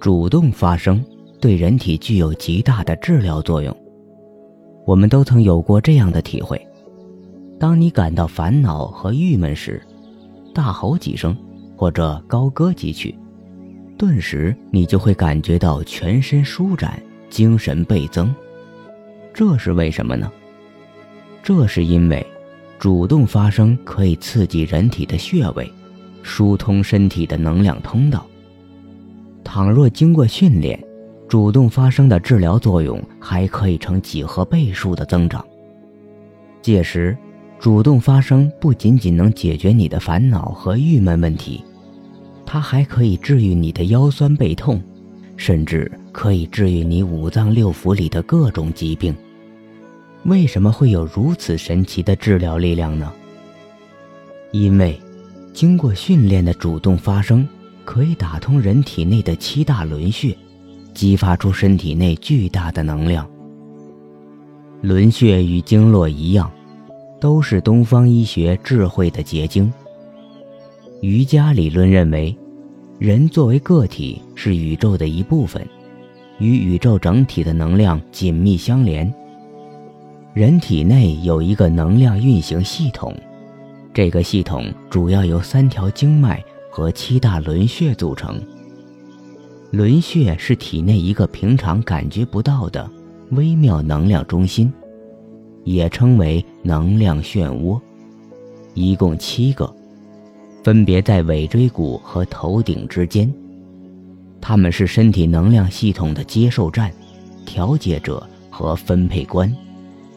主动发声对人体具有极大的治疗作用。我们都曾有过这样的体会：当你感到烦恼和郁闷时，大吼几声，或者高歌几曲，顿时你就会感觉到全身舒展，精神倍增。这是为什么呢？这是因为，主动发声可以刺激人体的穴位，疏通身体的能量通道。倘若经过训练，主动发声的治疗作用还可以呈几何倍数的增长。届时，主动发声不仅仅能解决你的烦恼和郁闷问题，它还可以治愈你的腰酸背痛，甚至可以治愈你五脏六腑里的各种疾病。为什么会有如此神奇的治疗力量呢？因为，经过训练的主动发声，可以打通人体内的七大轮穴，激发出身体内巨大的能量。轮穴与经络一样，都是东方医学智慧的结晶。瑜伽理论认为，人作为个体是宇宙的一部分，与宇宙整体的能量紧密相连。人体内有一个能量运行系统，这个系统主要由三条经脉和七大轮穴组成。轮穴是体内一个平常感觉不到的微妙能量中心，也称为能量漩涡，一共七个，分别在尾椎骨和头顶之间。它们是身体能量系统的接受站、调节者和分配官。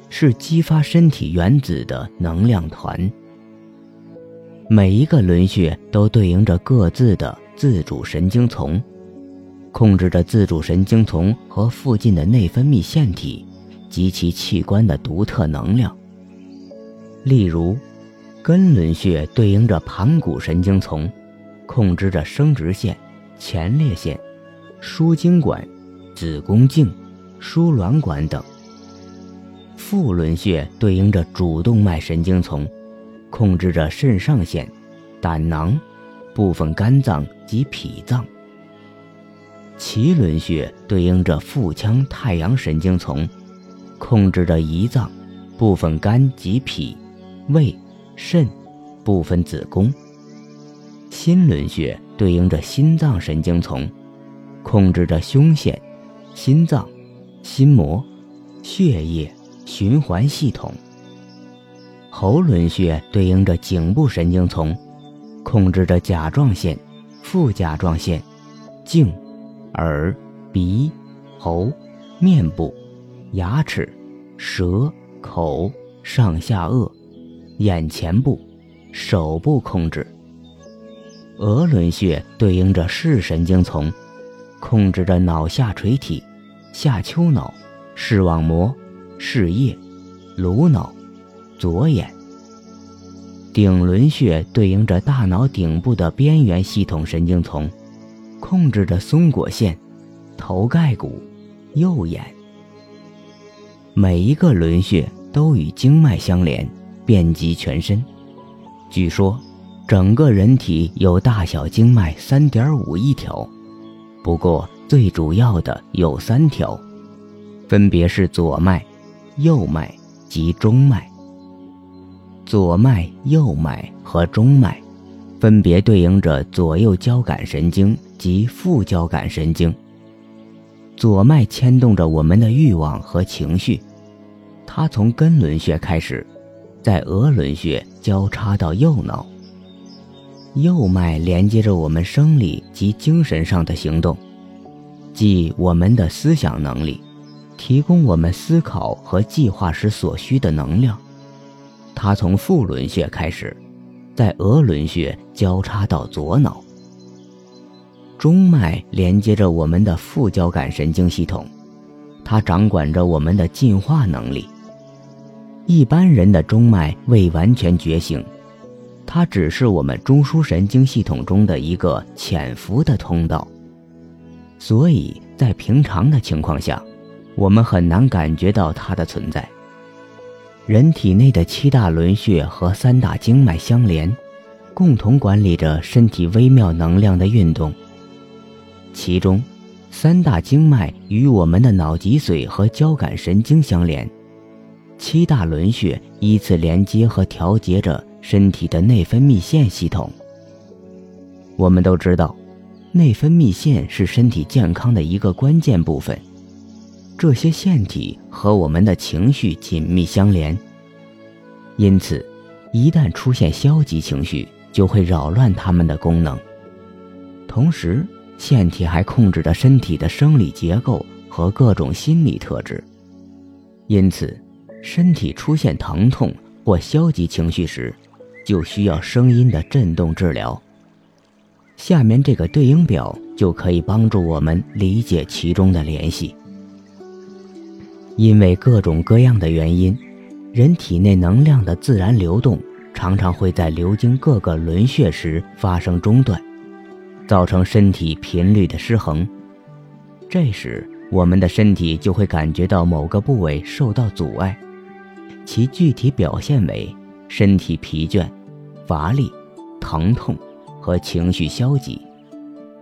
是激发身体原子的能量团。每一个轮穴都对应着各自的自主神经丛，控制着自主神经丛和附近的内分泌腺体及其器官的独特能量。例如，根轮穴对应着盘骨神经丛，控制着生殖腺、前列腺、输精管、子宫颈、输卵管等。腹轮穴对应着主动脉神经丛，控制着肾上腺、胆囊、部分肝脏及脾脏。脐轮穴对应着腹腔太阳神经丛，控制着胰脏、部分肝及脾、胃、肾、部分子宫。心轮穴对应着心脏神经丛，控制着胸腺、心脏、心膜、血液。循环系统。喉轮穴对应着颈部神经丛，控制着甲状腺、副甲状腺、颈、耳、鼻、喉、面部、牙齿、舌、口、上下颚、眼前部、手部控制。额轮穴对应着视神经丛，控制着脑下垂体、下丘脑、视网膜。视叶、颅脑、左眼。顶轮穴对应着大脑顶部的边缘系统神经丛，控制着松果腺、头盖骨、右眼。每一个轮穴都与经脉相连，遍及全身。据说，整个人体有大小经脉三点五亿条，不过最主要的有三条，分别是左脉。右脉及中脉，左脉、右脉和中脉，分别对应着左右交感神经及副交感神经。左脉牵动着我们的欲望和情绪，它从根轮穴开始，在额轮穴交叉到右脑。右脉连接着我们生理及精神上的行动，即我们的思想能力。提供我们思考和计划时所需的能量，它从腹轮穴开始，在额轮穴交叉到左脑。中脉连接着我们的副交感神经系统，它掌管着我们的进化能力。一般人的中脉未完全觉醒，它只是我们中枢神经系统中的一个潜伏的通道，所以在平常的情况下。我们很难感觉到它的存在。人体内的七大轮穴和三大经脉相连，共同管理着身体微妙能量的运动。其中，三大经脉与我们的脑脊髓和交感神经相连，七大轮穴依次连接和调节着身体的内分泌腺系统。我们都知道，内分泌腺是身体健康的一个关键部分，这些腺体和我们的情绪紧密相连，因此，一旦出现消极情绪，就会扰乱它们的功能。同时，腺体还控制着身体的生理结构和各种心理特质，因此，身体出现疼痛或消极情绪时，就需要声音的震动治疗。下面这个对应表就可以帮助我们理解其中的联系。因为各种各样的原因，人体内能量的自然流动常常会在流经各个轮穴时发生中断。造成身体频率的失衡，这时我们的身体就会感觉到某个部位受到阻碍，其具体表现为身体疲倦、乏力、疼痛和情绪消极，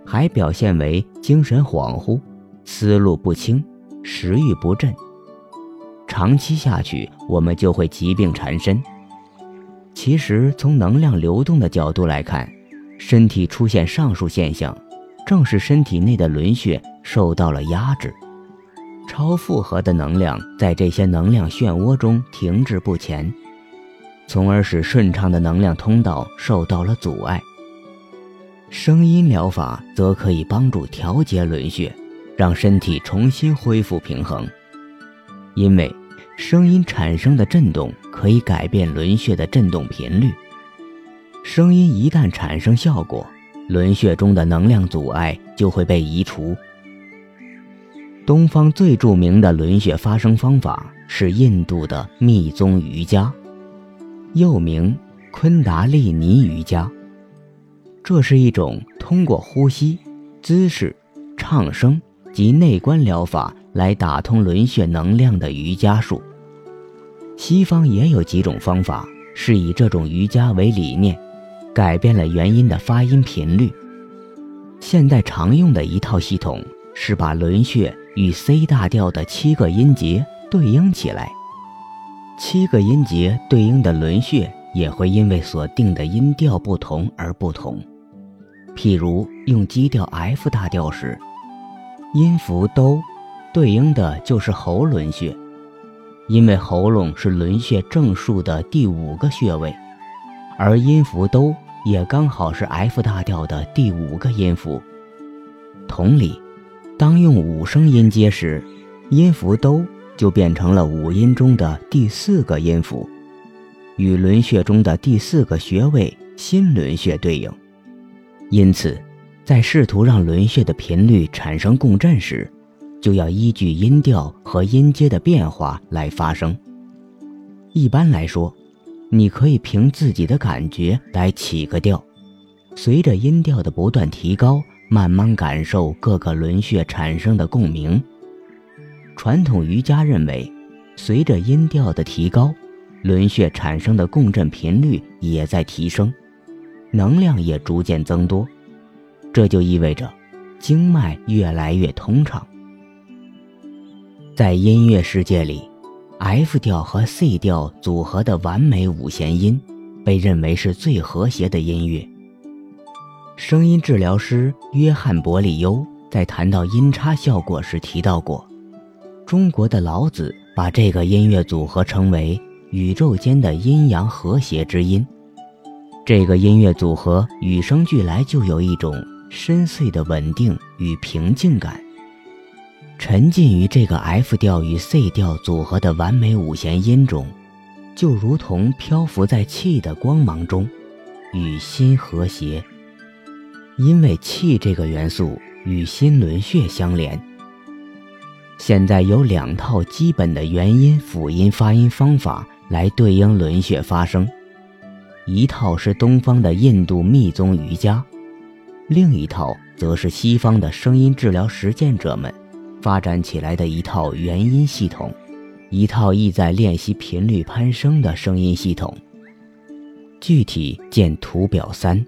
还表现为精神恍惚、思路不清、食欲不振。长期下去，我们就会疾病缠身。其实，从能量流动的角度来看，身体出现上述现象，正是身体内的轮穴受到了压制，超负荷的能量在这些能量漩涡中停滞不前，从而使顺畅的能量通道受到了阻碍。声音疗法则可以帮助调节轮穴，让身体重新恢复平衡，因为声音产生的震动可以改变轮穴的振动频率。声音一旦产生效果，轮穴中的能量阻碍就会被移除。东方最著名的轮穴发声方法是印度的密宗瑜伽，又名昆达利尼瑜伽。这是一种通过呼吸、姿势、唱声及内观疗法来打通轮穴能量的瑜伽术。西方也有几种方法是以这种瑜伽为理念。改变了元音的发音频率。现在常用的一套系统是把轮穴与 C 大调的七个音节对应起来，七个音节对应的轮穴也会因为所定的音调不同而不同。譬如用基调 F 大调时，音符哆对应的就是喉轮穴，因为喉咙是轮穴正数的第五个穴位，而音符哆。也刚好是 F 大调的第五个音符。同理，当用五声音阶时，音符哆就变成了五音中的第四个音符，与轮穴中的第四个穴位心轮穴对应。因此，在试图让轮穴的频率产生共振时，就要依据音调和音阶的变化来发声。一般来说。你可以凭自己的感觉来起个调，随着音调的不断提高，慢慢感受各个轮穴产生的共鸣。传统瑜伽认为，随着音调的提高，轮穴产生的共振频率也在提升，能量也逐渐增多，这就意味着经脉越来越通畅。在音乐世界里。F 调和 C 调组合的完美五弦音，被认为是最和谐的音乐。声音治疗师约翰·伯利优在谈到音差效果时提到过，中国的老子把这个音乐组合称为“宇宙间的阴阳和谐之音”。这个音乐组合与生俱来就有一种深邃的稳定与平静感。沉浸于这个 F 调与 C 调组合的完美五弦音中，就如同漂浮在气的光芒中，与心和谐。因为气这个元素与心轮穴相连。现在有两套基本的元音辅音发音方法来对应轮穴发声，一套是东方的印度密宗瑜伽，另一套则是西方的声音治疗实践者们。发展起来的一套元音系统，一套意在练习频率攀升的声音系统。具体见图表三。